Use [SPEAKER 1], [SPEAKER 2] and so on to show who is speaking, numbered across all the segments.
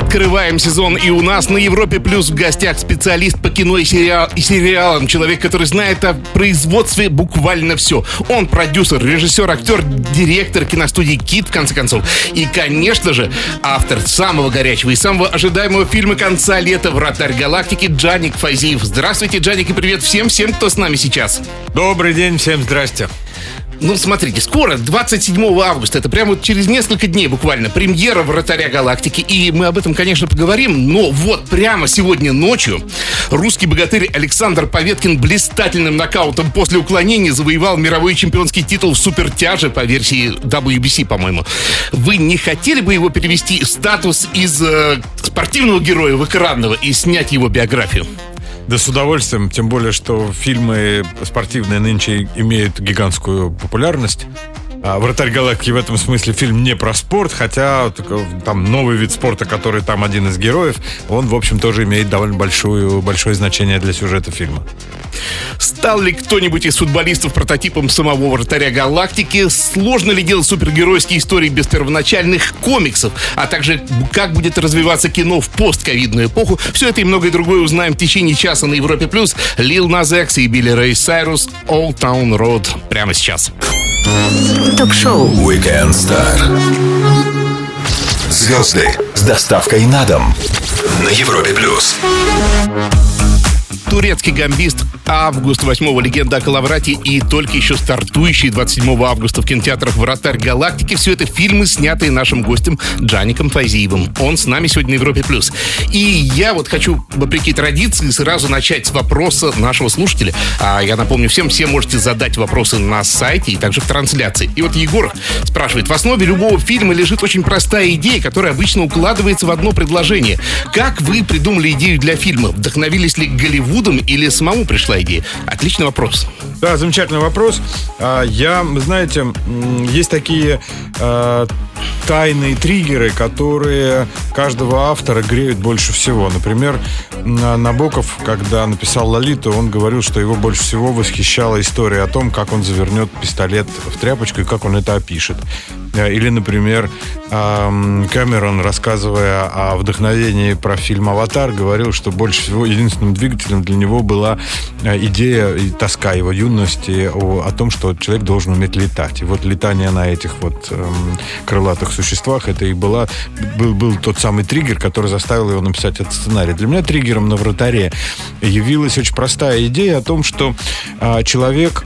[SPEAKER 1] Открываем сезон, и у нас на Европе Плюс в гостях специалист по кино и, сериал, и сериалам. Человек, который знает о производстве буквально все. Он продюсер, режиссер, актер, директор киностудии «Кит», в конце концов. И, конечно же, автор самого горячего и самого ожидаемого фильма конца лета «Вратарь галактики» Джаник Фазиев. Здравствуйте, Джаник, и привет всем-всем, кто с нами сейчас.
[SPEAKER 2] Добрый день, всем здрасте.
[SPEAKER 1] Ну, смотрите, скоро, 27 августа, это прямо через несколько дней буквально, премьера «Вратаря галактики», и мы об этом, конечно, поговорим, но вот прямо сегодня ночью русский богатырь Александр Поветкин блистательным нокаутом после уклонения завоевал мировой чемпионский титул в супертяже по версии WBC, по-моему. Вы не хотели бы его перевести статус из э, спортивного героя в экранного и снять его биографию?
[SPEAKER 2] Да с удовольствием, тем более, что фильмы спортивные нынче имеют гигантскую популярность. А «Вратарь галактики» в этом смысле фильм не про спорт, хотя так, там новый вид спорта, который там один из героев, он, в общем, тоже имеет довольно большую, большое значение для сюжета фильма.
[SPEAKER 1] Стал ли кто-нибудь из футболистов прототипом самого вратаря галактики? Сложно ли делать супергеройские истории без первоначальных комиксов? А также, как будет развиваться кино в постковидную эпоху? Все это и многое другое узнаем в течение часа на Европе+. плюс. Лил Нас Экс и Билли Рэй Сайрус Old Town Road прямо сейчас.
[SPEAKER 3] Ток-шоу
[SPEAKER 4] Weekend Star. Звезды с доставкой на дом на Европе плюс.
[SPEAKER 1] Турецкий гамбист Август 8 легенда о Калаврате и только еще стартующий 27 августа в кинотеатрах «Вратарь галактики». Все это фильмы, снятые нашим гостем Джаником Фазиевым. Он с нами сегодня на Европе+. плюс. И я вот хочу, вопреки традиции, сразу начать с вопроса нашего слушателя. А я напомню всем, все можете задать вопросы на сайте и также в трансляции. И вот Егор спрашивает, в основе любого фильма лежит очень простая идея, которая обычно укладывается в одно предложение. Как вы придумали идею для фильма? Вдохновились ли Голливудом или самому пришла идея? Отличный вопрос.
[SPEAKER 2] Да, замечательный вопрос. А, Я, знаете, есть такие а, тайные триггеры, которые каждого автора греют больше всего. Например, на- Набоков, когда написал «Лолиту», он говорил, что его больше всего восхищала история о том, как он завернет пистолет в тряпочку и как он это опишет. Э, Или, например, Кэмерон, рассказывая о вдохновении про фильм «Аватар», говорил, что больше всего единственным двигателем для него была идея и тоска его юности о, о том, что человек должен уметь летать. И вот летание на этих вот эм, крылатых существах, это и была, был, был тот самый триггер, который заставил его написать этот сценарий. Для меня триггером на «Вратаре» явилась очень простая идея о том, что а, человек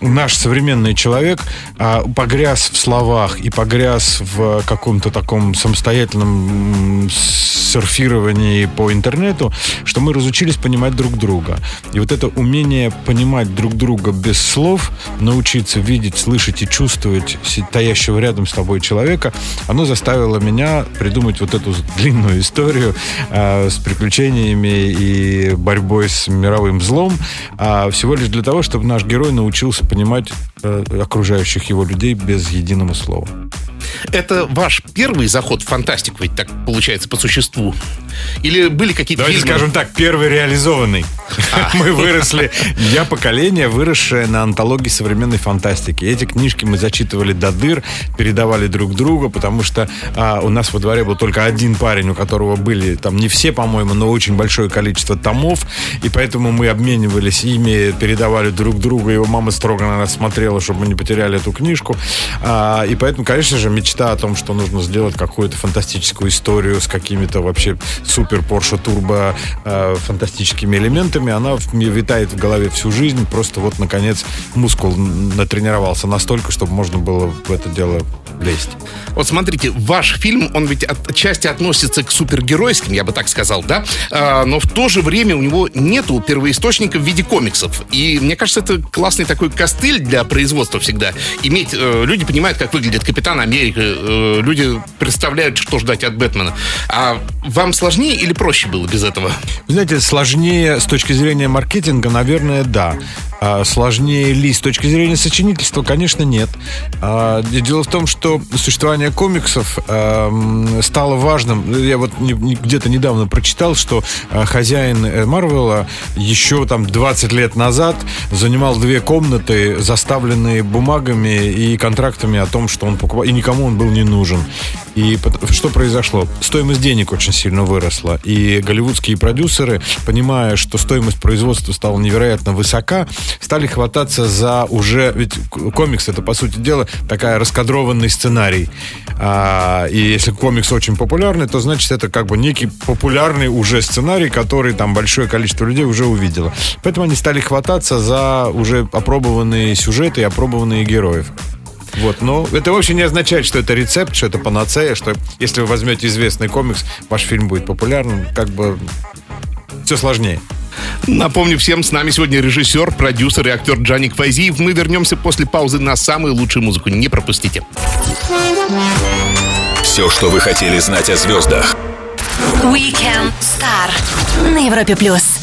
[SPEAKER 2] наш современный человек а, погряз в словах и погряз в каком-то таком самостоятельном серфировании по интернету, что мы разучились понимать друг друга. И вот это умение понимать друг друга без слов, научиться видеть, слышать и чувствовать стоящего рядом с тобой человека, оно заставило меня придумать вот эту длинную историю а, с приключениями и борьбой с мировым злом, а, всего лишь для того, чтобы наш герой научился понимать окружающих его людей без единого слова.
[SPEAKER 1] Это ваш первый заход в фантастику, ведь так получается по существу? Или были какие-то
[SPEAKER 2] Давайте
[SPEAKER 1] фильмы?
[SPEAKER 2] скажем так, первый реализованный. Мы выросли, я поколение, выросшее на антологии современной фантастики. Эти книжки мы зачитывали до дыр, передавали друг другу, потому что а, у нас во дворе был только один парень, у которого были там не все, по-моему, но очень большое количество томов, и поэтому мы обменивались ими, передавали друг другу. Его мама строго на нас смотрела, чтобы мы не потеряли эту книжку. А, и поэтому, конечно же, мечта о том, что нужно сделать какую-то фантастическую историю с какими-то вообще супер Porsche Turbo э, фантастическими элементами, она мне витает в голове всю жизнь. Просто вот, наконец, мускул натренировался настолько, чтобы можно было в это дело лезть.
[SPEAKER 1] Вот смотрите, ваш фильм, он ведь от- отчасти относится к супергеройским, я бы так сказал, да? А, но в то же время у него нету первоисточника в виде комиксов. И мне кажется, это классный такой костыль для производства всегда. Иметь... э, люди понимают, как выглядит Капитан Америка, э, люди представляют, что ждать от Бэтмена. А вам сложнее или проще было без этого?
[SPEAKER 2] Знаете, сложнее с точки зрения маркетинга, наверное, да. А сложнее ли с точки зрения сочинительства? Конечно, нет. А, дело в том, что существование комиксов а, стало важным. Я вот где-то недавно прочитал, что а, хозяин э, Марвела еще там 20 лет назад занимал две комнаты, заставленные бумагами и контрактами о том, что он покупал, и никому он был не нужен. И что произошло? Стоимость денег очень сильно выросла. И голливудские продюсеры, понимая, что стоимость производства стала невероятно высока, стали хвататься за уже... Ведь комикс это, по сути дела, такая раскадрованный сценарий. А, и если комикс очень популярный, то значит это как бы некий популярный уже сценарий, который там большое количество людей уже увидело. Поэтому они стали хвататься за уже опробованные сюжеты и опробованные героев. Вот, но это вообще не означает, что это рецепт, что это панацея, что если вы возьмете известный комикс, ваш фильм будет популярным, как бы все сложнее.
[SPEAKER 1] Напомню всем, с нами сегодня режиссер, продюсер и актер Джаник Файзиев. Мы вернемся после паузы на самую лучшую музыку. Не пропустите.
[SPEAKER 4] Все, что вы хотели знать о звездах.
[SPEAKER 3] Weekend Star на Европе плюс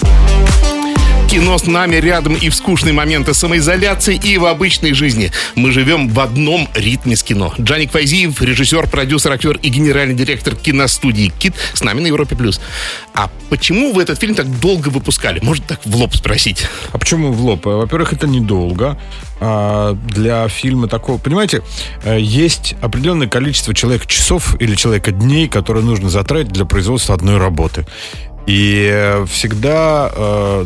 [SPEAKER 1] кино с нами рядом и в скучные моменты самоизоляции, и в обычной жизни. Мы живем в одном ритме с кино. Джаник Файзиев, режиссер, продюсер, актер и генеральный директор киностудии «Кит» с нами на Европе+. плюс. А почему вы этот фильм так долго выпускали? Может, так в лоб спросить?
[SPEAKER 2] А почему в лоб? Во-первых, это недолго. А для фильма такого... Понимаете, э, есть определенное количество человек часов или человека дней, которые нужно затратить для производства одной работы. И всегда э,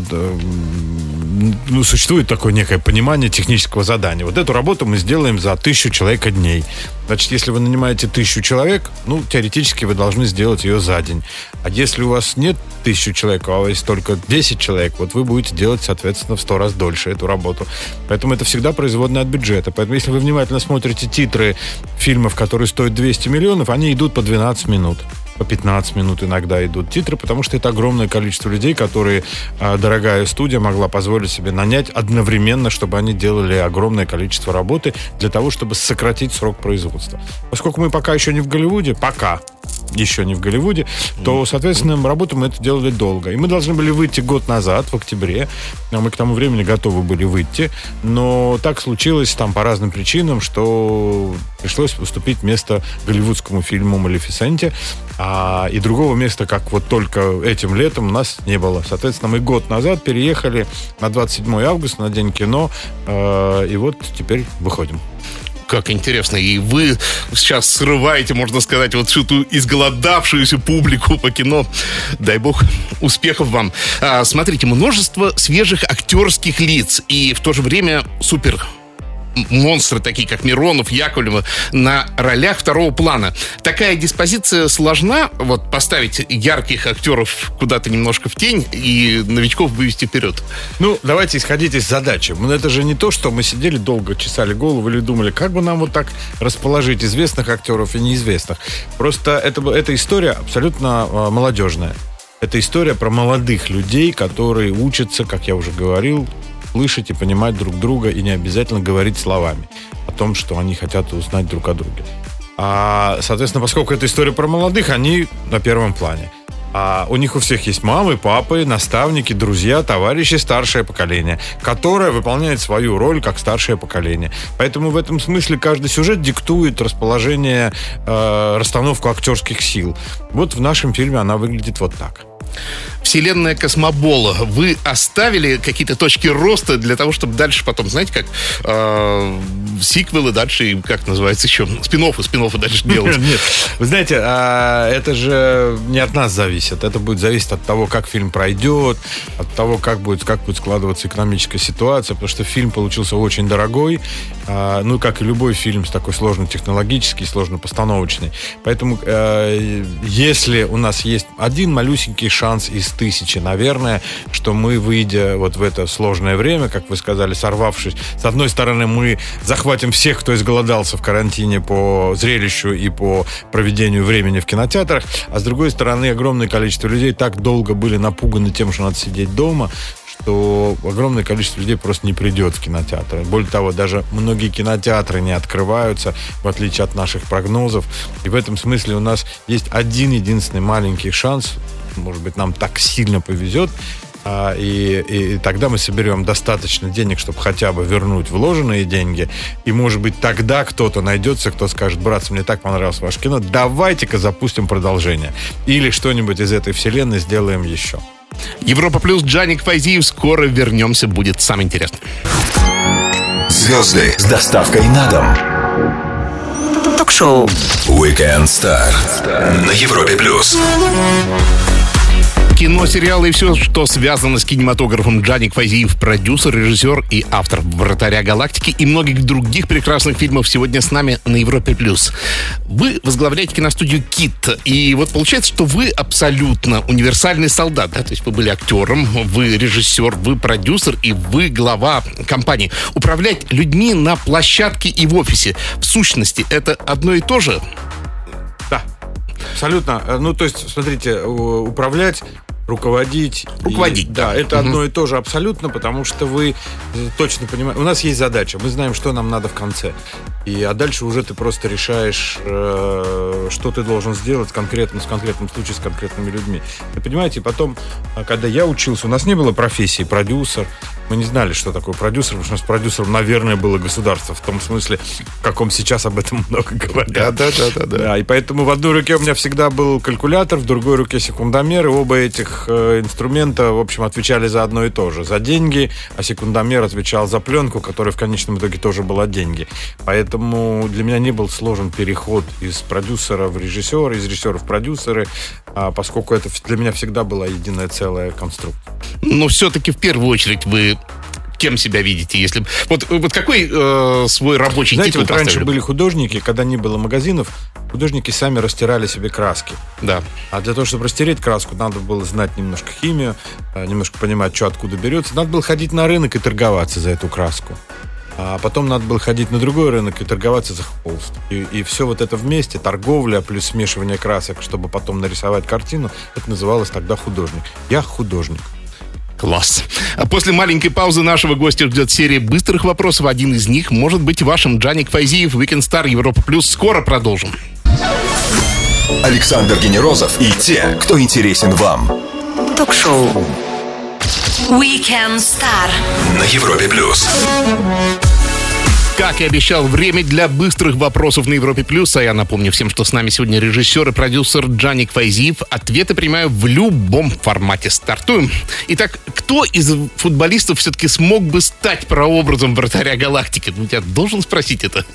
[SPEAKER 2] ну, существует такое некое понимание технического задания. Вот эту работу мы сделаем за тысячу человека дней. Значит, если вы нанимаете тысячу человек, ну, теоретически вы должны сделать ее за день. А если у вас нет тысячу человек, а у вас только 10 человек, вот вы будете делать, соответственно, в сто раз дольше эту работу. Поэтому это всегда производное от бюджета. Поэтому если вы внимательно смотрите титры фильмов, которые стоят 200 миллионов, они идут по 12 минут по 15 минут иногда идут титры, потому что это огромное количество людей, которые э, дорогая студия могла позволить себе нанять одновременно, чтобы они делали огромное количество работы для того, чтобы сократить срок производства. Поскольку мы пока еще не в Голливуде, пока еще не в Голливуде, то, соответственно, работу мы это делали долго. И мы должны были выйти год назад, в октябре. А мы к тому времени готовы были выйти. Но так случилось там по разным причинам, что пришлось уступить место голливудскому фильму «Малефисенте». А, и другого места, как вот только этим летом, у нас не было. Соответственно, мы год назад переехали на 27 августа, на День кино. Э, и вот теперь выходим
[SPEAKER 1] как интересно. И вы сейчас срываете, можно сказать, вот всю ту изголодавшуюся публику по кино. Дай бог успехов вам. А, смотрите, множество свежих актерских лиц и в то же время супер монстры, такие как Миронов, Яковлева, на ролях второго плана. Такая диспозиция сложна, вот поставить ярких актеров куда-то немножко в тень и новичков вывести вперед.
[SPEAKER 2] Ну, давайте исходить из задачи. Ну, это же не то, что мы сидели долго, чесали голову или думали, как бы нам вот так расположить известных актеров и неизвестных. Просто это, эта история абсолютно а, молодежная. Это история про молодых людей, которые учатся, как я уже говорил, слышать и понимать друг друга и не обязательно говорить словами о том, что они хотят узнать друг о друге. А, соответственно, поскольку это история про молодых, они на первом плане. А у них у всех есть мамы, папы, наставники, друзья, товарищи, старшее поколение, которое выполняет свою роль как старшее поколение. Поэтому в этом смысле каждый сюжет диктует расположение, э, расстановку актерских сил. Вот в нашем фильме она выглядит вот так
[SPEAKER 1] вселенная Космобола. Вы оставили какие-то точки роста для того, чтобы дальше потом, знаете, как э, сиквелы дальше, как называется еще, спин-оффы, спин дальше делать?
[SPEAKER 2] Нет, вы знаете, а, это же не от нас зависит. Это будет зависеть от того, как фильм пройдет, от того, как будет, как будет складываться экономическая ситуация, потому что фильм получился очень дорогой, а, ну, как и любой фильм с такой сложно технологический, сложно постановочный. Поэтому, если у нас есть один малюсенький шанс из тысячи, наверное, что мы, выйдя вот в это сложное время, как вы сказали, сорвавшись, с одной стороны, мы захватим всех, кто изголодался в карантине по зрелищу и по проведению времени в кинотеатрах, а с другой стороны, огромное количество людей так долго были напуганы тем, что надо сидеть дома, что огромное количество людей просто не придет в кинотеатры. Более того, даже многие кинотеатры не открываются, в отличие от наших прогнозов. И в этом смысле у нас есть один единственный маленький шанс, может быть, нам так сильно повезет, а, и, и тогда мы соберем достаточно денег, чтобы хотя бы вернуть вложенные деньги, и, может быть, тогда кто-то найдется, кто скажет, братцы, мне так понравилось ваше кино, давайте-ка запустим продолжение. Или что-нибудь из этой вселенной сделаем еще.
[SPEAKER 1] Европа плюс Джаник Файзиев. Скоро вернемся, будет самое интересное.
[SPEAKER 4] Звезды с доставкой на дом.
[SPEAKER 3] Ток-шоу.
[SPEAKER 4] Weekend Star на Европе плюс
[SPEAKER 1] кино, сериалы и все, что связано с кинематографом. Джаник Фазиев, продюсер, режиссер и автор «Вратаря галактики» и многих других прекрасных фильмов сегодня с нами на Европе+. плюс. Вы возглавляете киностудию «Кит», и вот получается, что вы абсолютно универсальный солдат, да? То есть вы были актером, вы режиссер, вы продюсер и вы глава компании. Управлять людьми на площадке и в офисе, в сущности, это одно и то же?
[SPEAKER 2] Абсолютно. Ну, то есть, смотрите, управлять руководить.
[SPEAKER 1] Руководить.
[SPEAKER 2] И, да, это угу. одно и то же абсолютно, потому что вы э, точно понимаете. У нас есть задача, мы знаем, что нам надо в конце. И, а дальше уже ты просто решаешь, э, что ты должен сделать конкретно, с конкретным случаем, с конкретными людьми. Вы понимаете, потом, а, когда я учился, у нас не было профессии продюсер, мы не знали, что такое продюсер, потому что с продюсером, наверное, было государство, в том смысле, в каком сейчас об этом много говорят.
[SPEAKER 1] Да, да, да, да, да.
[SPEAKER 2] да и поэтому в одной руке у меня всегда был калькулятор, в другой руке секундомер, и оба этих э, инструмента, в общем, отвечали за одно и то же. За деньги, а секундомер отвечал за пленку, которая в конечном итоге тоже была деньги. Поэтому для меня не был сложен переход из продюсера в режиссера, из режиссера в продюсеры, а поскольку это для меня всегда была единая целая конструкция.
[SPEAKER 1] Но все-таки в первую очередь вы кем себя видите, если вот вот какой э, свой рабочий
[SPEAKER 2] Знаете,
[SPEAKER 1] титул
[SPEAKER 2] вот раньше были художники, когда не было магазинов, художники сами растирали себе краски.
[SPEAKER 1] Да.
[SPEAKER 2] А для того, чтобы растереть краску, надо было знать немножко химию, э, немножко понимать, что откуда берется. Надо было ходить на рынок и торговаться за эту краску. А потом надо было ходить на другой рынок и торговаться за холст. И, и все вот это вместе, торговля плюс смешивание красок, чтобы потом нарисовать картину, это называлось тогда художник. Я художник.
[SPEAKER 1] Класс. А после маленькой паузы нашего гостя ждет серия быстрых вопросов. Один из них может быть вашим. Джаник Файзиев, Weekend Star, Европа Плюс. Скоро продолжим.
[SPEAKER 4] Александр Генерозов и те, кто интересен вам.
[SPEAKER 3] Ток-шоу. Weekend Star.
[SPEAKER 4] На Европе Плюс.
[SPEAKER 1] Как и обещал, время для быстрых вопросов на Европе+. плюс. А я напомню всем, что с нами сегодня режиссер и продюсер Джаник Файзиев. Ответы принимаю в любом формате. Стартуем. Итак, кто из футболистов все-таки смог бы стать прообразом вратаря галактики? Ну, я должен спросить это.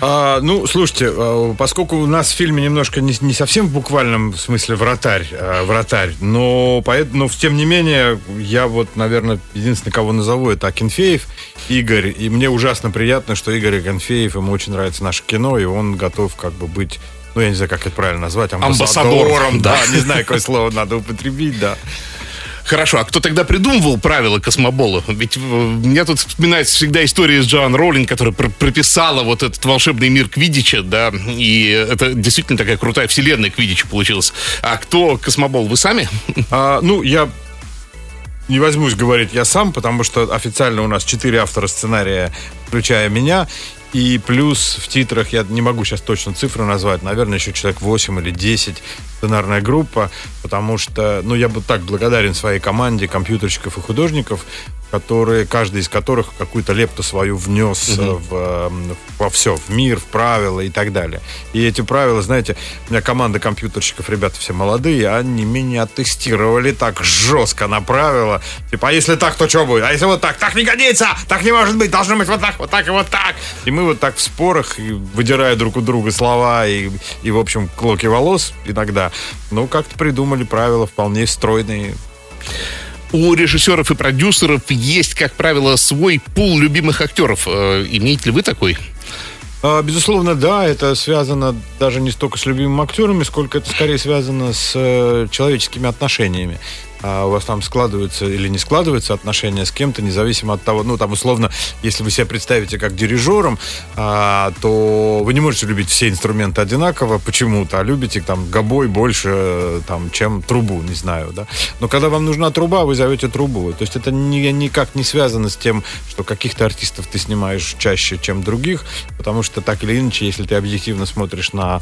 [SPEAKER 2] А, ну, слушайте, а, поскольку у нас в фильме немножко не, не совсем в буквальном смысле вратарь, а, вратарь, но, поэтому, но тем не менее, я вот, наверное, единственный, кого назову, это Акинфеев Игорь. И мне ужасно приятно, что Игорь Конфеев, ему очень нравится наше кино, и он готов как бы быть ну, я не знаю, как это правильно назвать, амбассадором. амбассадором да. да, не знаю, какое слово надо употребить, да.
[SPEAKER 1] Хорошо, а кто тогда придумывал правила космобола? Ведь э, меня тут вспоминается всегда история с Джоан Роулинг, которая пр прописала вот этот волшебный мир Квидича, да, и это действительно такая крутая вселенная Квидича получилась. А кто космобол? Вы сами?
[SPEAKER 2] А, ну, я не возьмусь говорить я сам, потому что официально у нас четыре автора сценария, включая меня. И плюс в титрах, я не могу сейчас точно цифру назвать, наверное, еще человек 8 или 10 сценарная группа, потому что, ну, я бы так благодарен своей команде компьютерщиков и художников, которые, каждый из которых какую-то лепту свою внес угу. в, эм, во все, в мир, в правила и так далее. И эти правила, знаете, у меня команда компьютерщиков, ребята все молодые, они меня тестировали так жестко на правила. Типа, а если так, то что будет? А если вот так? Так не годится! Так не может быть! Должно быть вот так, вот так и вот так! И мы вот так в спорах, выдирая друг у друга слова и, и в общем, клоки волос иногда, ну, как-то придумали правила вполне стройные
[SPEAKER 1] у режиссеров и продюсеров есть, как правило, свой пул любимых актеров. Э, имеете ли вы такой?
[SPEAKER 2] А, безусловно, да, это связано даже не столько с любимыми актерами, сколько это скорее связано с э, человеческими отношениями а у вас там складываются или не складываются отношения с кем-то, независимо от того, ну, там, условно, если вы себя представите как дирижером, а, то вы не можете любить все инструменты одинаково почему-то, а любите там гобой больше, там, чем трубу, не знаю, да. Но когда вам нужна труба, вы зовете трубу. То есть это ни, никак не связано с тем, что каких-то артистов ты снимаешь чаще, чем других, потому что так или иначе, если ты объективно смотришь на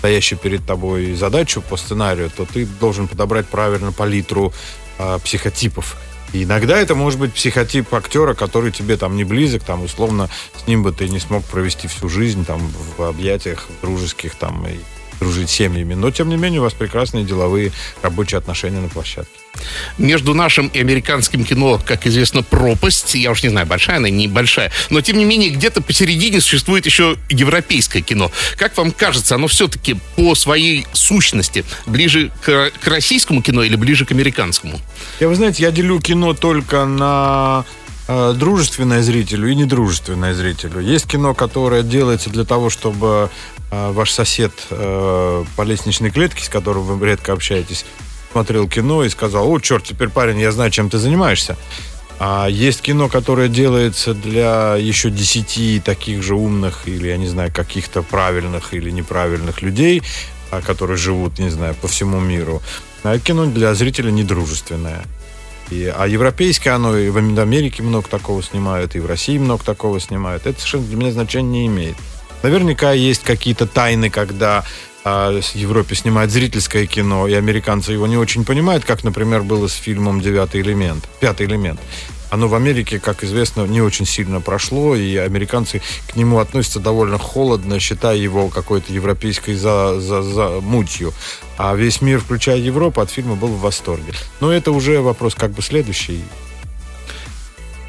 [SPEAKER 2] стоящую перед тобой задачу по сценарию, то ты должен подобрать правильно палитру э, психотипов. И иногда это может быть психотип актера, который тебе там не близок, там условно с ним бы ты не смог провести всю жизнь там в объятиях дружеских там и дружить семьями. Но, тем не менее, у вас прекрасные деловые рабочие отношения на площадке.
[SPEAKER 1] Между нашим и американским кино, как известно, пропасть. Я уж не знаю, большая она, небольшая. Но, тем не менее, где-то посередине существует еще европейское кино. Как вам кажется, оно все-таки по своей сущности ближе к, к российскому кино или ближе к американскому?
[SPEAKER 2] Я, вы знаете, я делю кино только на э, дружественное зрителю и недружественное зрителю. Есть кино, которое делается для того, чтобы ваш сосед э, по лестничной клетке, с которым вы редко общаетесь, смотрел кино и сказал, о, черт, теперь, парень, я знаю, чем ты занимаешься. А есть кино, которое делается для еще десяти таких же умных или, я не знаю, каких-то правильных или неправильных людей, а, которые живут, не знаю, по всему миру. А кино для зрителя недружественное. И, а европейское оно и в Америке много такого снимают, и в России много такого снимают. Это совершенно для меня значения не имеет. Наверняка есть какие-то тайны, когда а, в Европе снимают зрительское кино, и американцы его не очень понимают, как, например, было с фильмом «Девятый элемент», «Пятый элемент». Оно в Америке, как известно, не очень сильно прошло, и американцы к нему относятся довольно холодно, считая его какой-то европейской за, за, за мутью. А весь мир, включая Европу, от фильма был в восторге. Но это уже вопрос как бы следующий.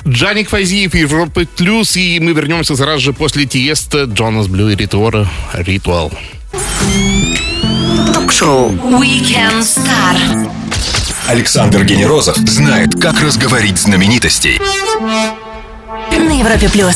[SPEAKER 1] Джаник Фазиев, Европа Плюс, и мы вернемся сразу же после Тиеста, Джонас Блю и Ритуора, Ритуал.
[SPEAKER 3] Ток-шоу Weekend Star.
[SPEAKER 4] Александр Генерозов знает, как разговорить знаменитостей.
[SPEAKER 3] На Европе плюс.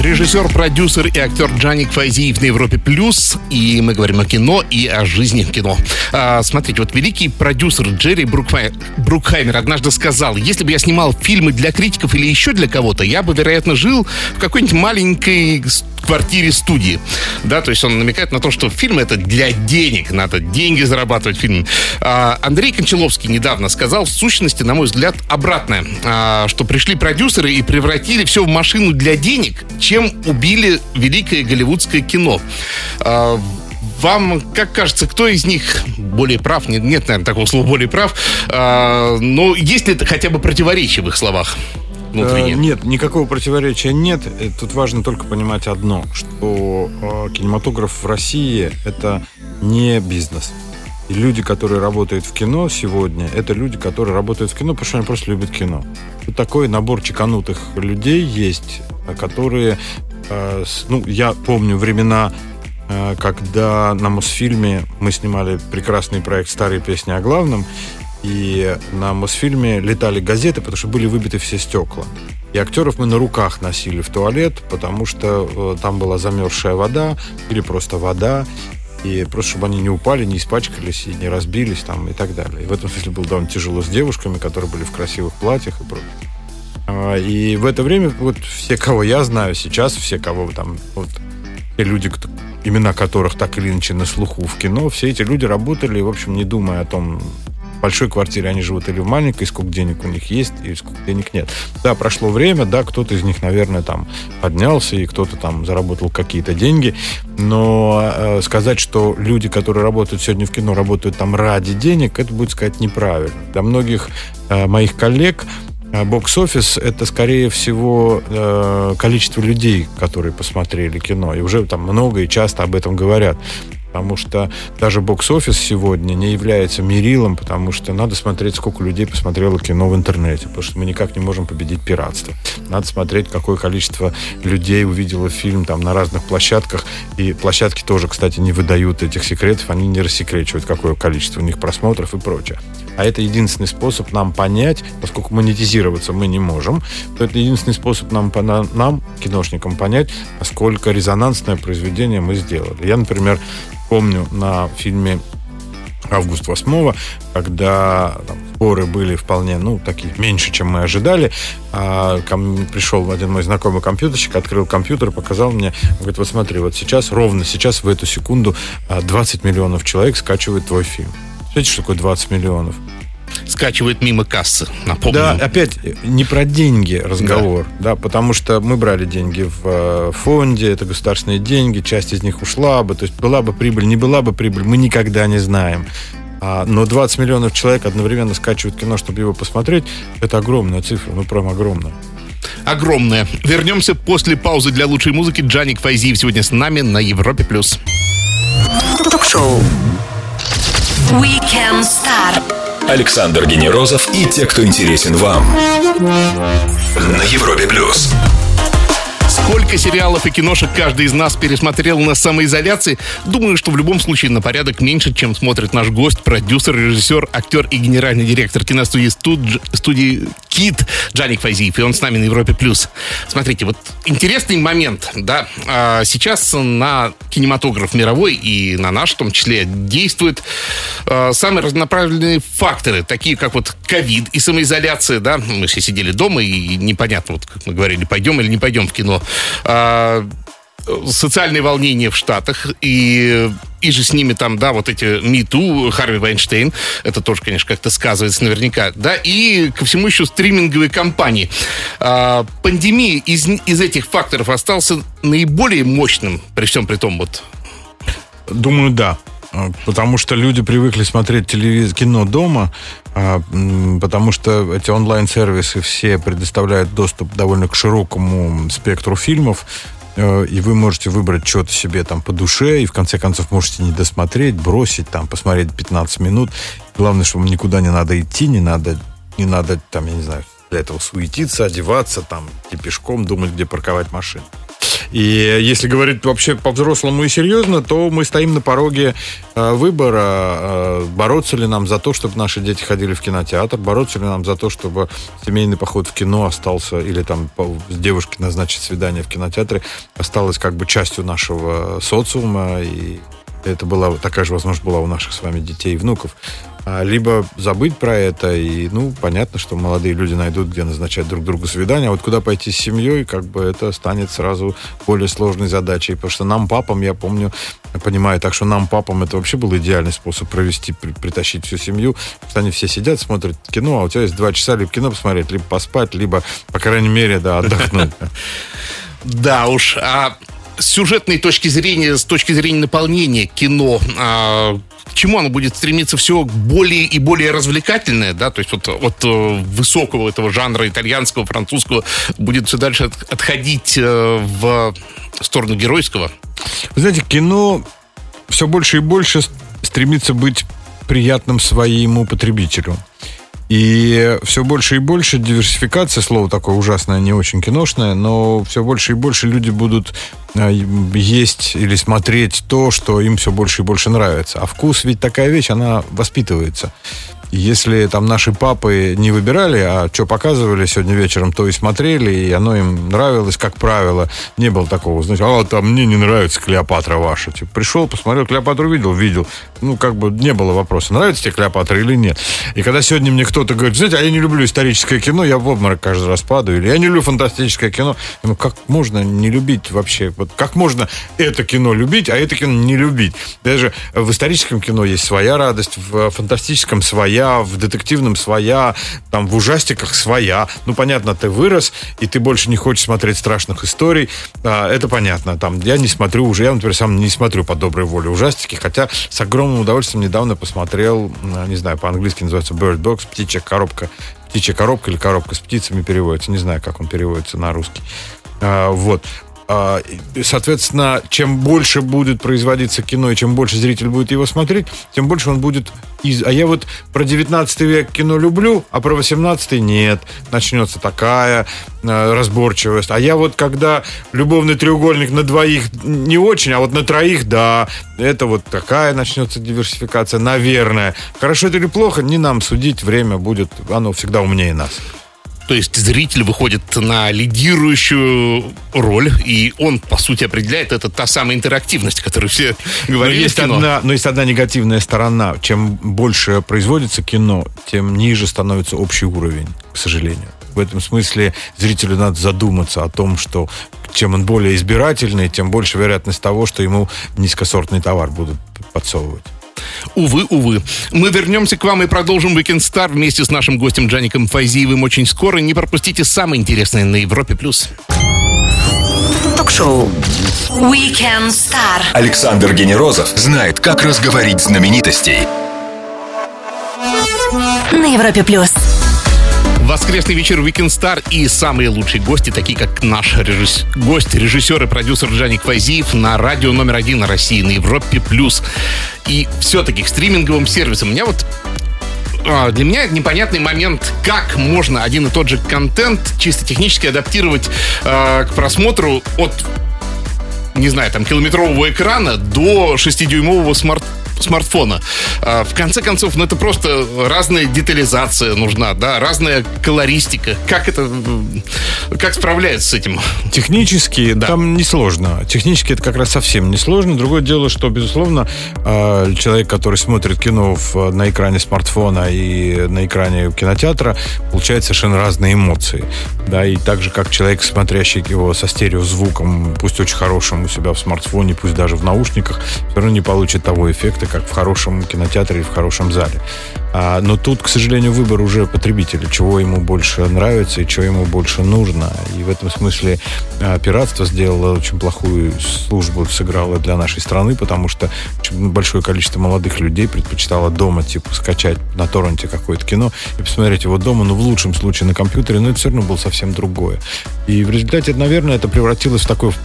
[SPEAKER 1] Режиссер, продюсер и актер Джаник Файзиев на Европе Плюс. И мы говорим о кино и о жизни в кино. А, смотрите, вот великий продюсер Джерри Брукхай... Брукхаймер однажды сказал, если бы я снимал фильмы для критиков или еще для кого-то, я бы, вероятно, жил в какой-нибудь маленькой квартире студии. Да, то есть он намекает на то, что фильм это для денег, надо деньги зарабатывать фильм. А, Андрей Кончаловский недавно сказал, в сущности, на мой взгляд, обратное, а, что пришли продюсеры и превратили все в машину для денег, чем убили великое голливудское кино. А, вам, как кажется, кто из них более прав? Нет, нет наверное, такого слова более прав. Но есть ли хотя бы противоречие в их словах? Внутренне?
[SPEAKER 2] Э, нет, никакого противоречия нет. Э, Тут важно только понимать одно, что э, кинематограф в России это не бизнес. И люди, которые работают в кино сегодня, это люди, которые работают в кино, потому что они просто любят кино. Вот такой набор чеканутых людей есть, которые, ну, я помню времена, когда на Мосфильме мы снимали прекрасный проект «Старые песни о главном», и на Мосфильме летали газеты, потому что были выбиты все стекла. И актеров мы на руках носили в туалет, потому что э, там была замерзшая вода или просто вода. И просто, чтобы они не упали, не испачкались и не разбились там и так далее. И в этом смысле было довольно тяжело с девушками, которые были в красивых платьях и прочее. А, И в это время вот все, кого я знаю сейчас, все, кого там, вот, те люди, кто- имена которых так или иначе на слуху в кино, все эти люди работали, в общем, не думая о том, большой квартире они живут или в маленькой, сколько денег у них есть и сколько денег нет. Да, прошло время, да, кто-то из них, наверное, там поднялся, и кто-то там заработал какие-то деньги, но э, сказать, что люди, которые работают сегодня в кино, работают там ради денег, это будет сказать неправильно. Для многих э, моих коллег а Бокс-офис это, скорее всего, э, количество людей, которые посмотрели кино. И уже там много и часто об этом говорят. Потому что даже бокс-офис сегодня не является мерилом, потому что надо смотреть, сколько людей посмотрело кино в интернете, потому что мы никак не можем победить пиратство. Надо смотреть, какое количество людей увидело фильм там на разных площадках. И площадки тоже, кстати, не выдают этих секретов, они не рассекречивают, какое количество у них просмотров и прочее. А это единственный способ нам понять, поскольку монетизироваться мы не можем, то это единственный способ нам, нам киношникам, понять, насколько резонансное произведение мы сделали. Я, например, помню на фильме август 8 когда там, сборы были вполне, ну, такие, меньше, чем мы ожидали. А, ко мне пришел один мой знакомый компьютерщик, открыл компьютер, показал мне, говорит, вот смотри, вот сейчас, ровно сейчас, в эту секунду, а, 20 миллионов человек скачивают твой фильм. Знаете, что такое 20 миллионов?
[SPEAKER 1] Скачивает мимо кассы, напомню.
[SPEAKER 2] Да, опять не про деньги разговор, да. потому что мы брали деньги в э, фонде, это государственные деньги, часть из них ушла бы, то есть была бы прибыль, не была бы прибыль, мы никогда не знаем. А, но 20 миллионов человек одновременно скачивают кино, чтобы его посмотреть, это огромная цифра, ну прям огромная.
[SPEAKER 1] Огромная. Вернемся после паузы для лучшей музыки. Джаник Файзиев сегодня с нами на Европе+. плюс.
[SPEAKER 3] Ток-шоу. Weekend Star.
[SPEAKER 4] Александр Генерозов и те, кто интересен вам. На Европе плюс.
[SPEAKER 1] Сколько сериалов и киношек каждый из нас пересмотрел на самоизоляции, думаю, что в любом случае на порядок меньше, чем смотрит наш гость, продюсер, режиссер, актер и генеральный директор киностудии студ... студии Кит Джаник Файзиев, и он с нами на Европе+. плюс. Смотрите, вот интересный момент, да, а, сейчас на кинематограф мировой и на наш в том числе действуют а, самые разнонаправленные факторы, такие как вот ковид и самоизоляция, да, мы все сидели дома и непонятно, вот как мы говорили, пойдем или не пойдем в кино. А, социальные волнения в Штатах и и же с ними там, да, вот эти МИТУ, Харви Вайнштейн, это тоже, конечно, как-то сказывается наверняка, да, и ко всему еще стриминговые компании. А, пандемия из, из этих факторов остался наиболее мощным, при всем при том вот?
[SPEAKER 2] Думаю, да. А, потому что люди привыкли смотреть телевизор, кино дома, а, потому что эти онлайн-сервисы все предоставляют доступ довольно к широкому спектру фильмов, Э, и вы можете выбрать что-то себе там по душе, и в конце концов можете не досмотреть, бросить, там, посмотреть 15 минут. Главное, что вам никуда не надо идти, не надо, не надо там, я не знаю, для этого суетиться, одеваться, там, идти пешком, думать, где парковать машину. И если говорить вообще по-взрослому и серьезно, то мы стоим на пороге э, выбора, э, бороться ли нам за то, чтобы наши дети ходили в кинотеатр, бороться ли нам за то, чтобы семейный поход в кино остался, или там с девушкой назначить свидание в кинотеатре, осталось как бы частью нашего социума, и это была такая же возможность была у наших с вами детей и внуков. А, либо забыть про это, и, ну, понятно, что молодые люди найдут, где назначать друг другу свидания, а вот куда пойти с семьей, как бы это станет сразу более сложной задачей, потому что нам, папам, я помню, понимаю, так что нам, папам, это вообще был идеальный способ провести, при, притащить всю семью, потому что они все сидят, смотрят кино, а у тебя есть два часа либо кино посмотреть, либо поспать, либо, по крайней мере, да, отдохнуть.
[SPEAKER 1] Да уж, а с сюжетной точки зрения, с точки зрения наполнения кино, а, к чему оно будет стремиться все более и более развлекательное, да, то есть вот от э, высокого этого жанра итальянского, французского будет все дальше отходить э, в сторону геройского?
[SPEAKER 2] Вы знаете, кино все больше и больше стремится быть приятным своему потребителю. И все больше и больше диверсификация, слово такое ужасное, не очень киношное, но все больше и больше люди будут э, есть или смотреть то, что им все больше и больше нравится. А вкус ведь такая вещь, она воспитывается. Если там наши папы не выбирали, а что показывали сегодня вечером, то и смотрели, и оно им нравилось, как правило. Не было такого, знаете, а там мне не нравится Клеопатра ваша. Типа, пришел, посмотрел, Клеопатру видел, видел. Ну, как бы не было вопроса, нравится тебе Клеопатра или нет. И когда сегодня мне кто-то говорит, знаете, а я не люблю историческое кино, я в обморок каждый раз падаю. Или я не люблю фантастическое кино. Думаю, как можно не любить вообще? Вот как можно это кино любить, а это кино не любить? Даже в историческом кино есть своя радость, в фантастическом своя, своя, в детективном своя, там в ужастиках своя. Ну, понятно, ты вырос, и ты больше не хочешь смотреть страшных историй. А, это понятно. Там я не смотрю уже, я, например, сам не смотрю по доброй воле ужастики, хотя с огромным удовольствием недавно посмотрел, не знаю, по-английски называется Bird Box, птичья коробка. Птичья коробка или коробка с птицами переводится. Не знаю, как он переводится на русский. А, вот. А, соответственно, чем больше будет производиться кино, и чем больше зритель будет его смотреть, тем больше он будет... Из... А я вот про 19 век кино люблю, а про 18 нет. Начнется такая э, разборчивость. А я вот когда любовный треугольник на двоих не очень, а вот на троих, да, это вот такая начнется диверсификация, наверное. Хорошо это или плохо, не нам судить, время будет, оно всегда умнее нас.
[SPEAKER 1] То есть зритель выходит на лидирующую роль, и он, по сути, определяет это та самая интерактивность, которую все говорили
[SPEAKER 2] но есть. Одна, но есть одна негативная сторона. Чем больше производится кино, тем ниже становится общий уровень, к сожалению. В этом смысле зрителю надо задуматься о том, что чем он более избирательный, тем больше вероятность того, что ему низкосортный товар будут подсовывать.
[SPEAKER 1] Увы, увы. Мы вернемся к вам и продолжим Weekend Star вместе с нашим гостем Джаником Файзиевым очень скоро. Не пропустите самое интересное на Европе+. плюс.
[SPEAKER 3] Ток-шоу Weekend Star.
[SPEAKER 4] Александр Генерозов знает, как разговорить знаменитостей
[SPEAKER 3] на Европе плюс.
[SPEAKER 1] Воскресный вечер Weekend Star и самые лучшие гости, такие как наш режисс... гость, режиссер и продюсер Джаник Файзиев на радио номер один России, на Европе+. плюс. И все-таки к стриминговым сервисам. У меня вот а, для меня непонятный момент, как можно один и тот же контент чисто технически адаптировать э, к просмотру от не знаю, там, километрового экрана до 6-дюймового смарт смартфона. А, в конце концов, ну это просто разная детализация нужна, да, разная колористика. Как это, как справляется с этим?
[SPEAKER 2] Технически да. там несложно. Технически это как раз совсем несложно. Другое дело, что, безусловно, а, человек, который смотрит кино в, на экране смартфона и на экране кинотеатра, получает совершенно разные эмоции. Да, и так же, как человек, смотрящий его со стереозвуком, пусть очень хорошим у себя в смартфоне, пусть даже в наушниках, все равно не получит того эффекта, как в хорошем кинотеатре и в хорошем зале. А, но тут, к сожалению, выбор уже потребителя, чего ему больше нравится и чего ему больше нужно. И в этом смысле а, пиратство сделало очень плохую службу, сыграло для нашей страны, потому что большое количество молодых людей предпочитало дома, типа, скачать на торренте какое-то кино и посмотреть его дома, ну, в лучшем случае на компьютере, но это все равно было совсем другое. И в результате, наверное, это превратилось в такой в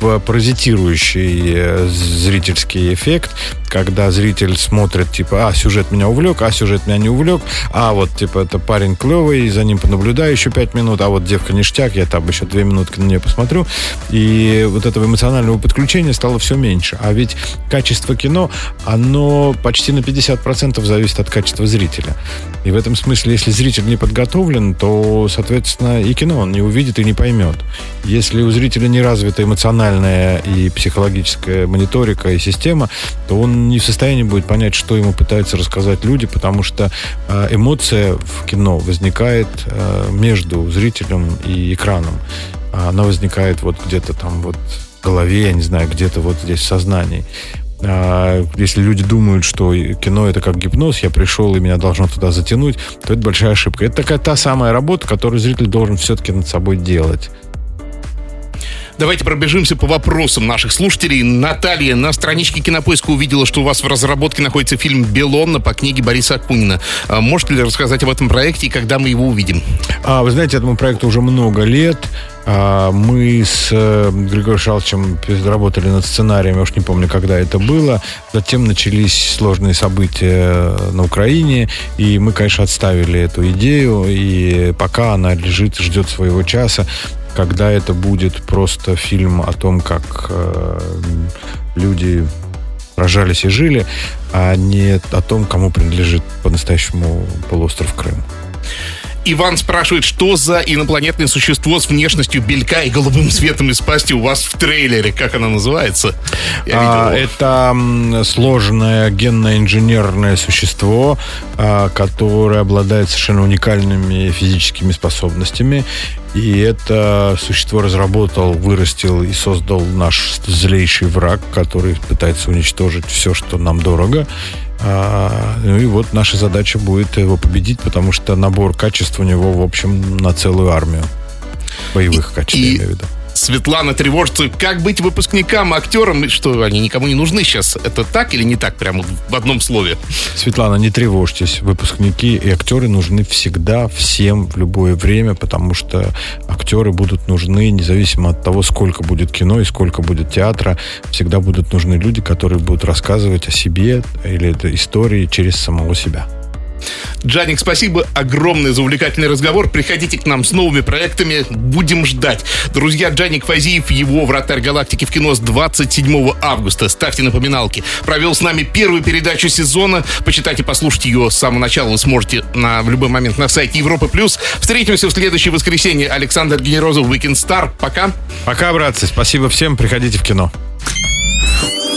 [SPEAKER 2] паразитирующий э, зрительский эффект, когда зритель смотрит, типа, а, сюжет меня увлек, а, сюжет меня не увлек, а, вот, типа, это парень клевый, за ним понаблюдаю еще пять минут, а вот девка ништяк, я там еще две минутки на нее посмотрю. И вот этого эмоционального подключения стало все меньше. А ведь качество кино, оно почти на 50% зависит от качества зрителя. И в этом смысле, если зритель не подготовлен, то, соответственно, и кино он не увидит и не поймет. Если у зрителя не развита эмоциональная и психологическая мониторика и система, то он не в состоянии будет понять, что ему пытаются рассказать люди, потому что э, эмоция в кино возникает э, между зрителем и экраном. Она возникает вот где-то там вот в голове, я не знаю, где-то вот здесь в сознании. А, если люди думают, что кино это как гипноз, я пришел и меня должно туда затянуть, то это большая ошибка. Это такая та самая работа, которую зритель должен все-таки над собой делать.
[SPEAKER 1] Давайте пробежимся по вопросам наших слушателей. Наталья на страничке Кинопоиска увидела, что у вас в разработке находится фильм «Белонна» по книге Бориса Акунина. А можете ли рассказать об этом проекте и когда мы его увидим?
[SPEAKER 2] А, вы знаете, этому проекту уже много лет. А, мы с э, Григорием Шалчем работали над сценарием, я уж не помню, когда это было. Затем начались сложные события на Украине, и мы, конечно, отставили эту идею, и пока она лежит, ждет своего часа когда это будет просто фильм о том, как э, люди рожались и жили, а не о том, кому принадлежит по-настоящему полуостров Крым.
[SPEAKER 1] Иван спрашивает, что за инопланетное существо с внешностью белька и голубым светом из пасти у вас в трейлере? Как она называется?
[SPEAKER 2] А, это сложное генно-инженерное существо, а, которое обладает совершенно уникальными физическими способностями. И это существо разработал, вырастил и создал наш злейший враг, который пытается уничтожить все, что нам дорого. А, ну и вот наша задача будет его победить, потому что набор качеств у него, в общем, на целую армию. Боевых
[SPEAKER 1] и,
[SPEAKER 2] качеств,
[SPEAKER 1] и, я имею в виду. Светлана тревожится, как быть выпускникам, актерам, что они никому не нужны сейчас. Это так или не так, прямо в одном слове?
[SPEAKER 2] Светлана, не тревожьтесь. Выпускники и актеры нужны всегда, всем, в любое время, потому что актеры будут нужны, независимо от того, сколько будет кино и сколько будет театра, всегда будут нужны люди, которые будут рассказывать о себе или этой истории через самого себя.
[SPEAKER 1] Джаник, спасибо огромное за увлекательный разговор. Приходите к нам с новыми проектами. Будем ждать. Друзья, Джаник Фазиев, его «Вратарь галактики» в кино с 27 августа. Ставьте напоминалки. Провел с нами первую передачу сезона. Почитайте, послушайте ее с самого начала. Вы сможете на, в любой момент на сайте Европы+. плюс. Встретимся в следующее воскресенье. Александр Генерозов, Weekend Star. Пока.
[SPEAKER 2] Пока, братцы. Спасибо всем. Приходите в кино.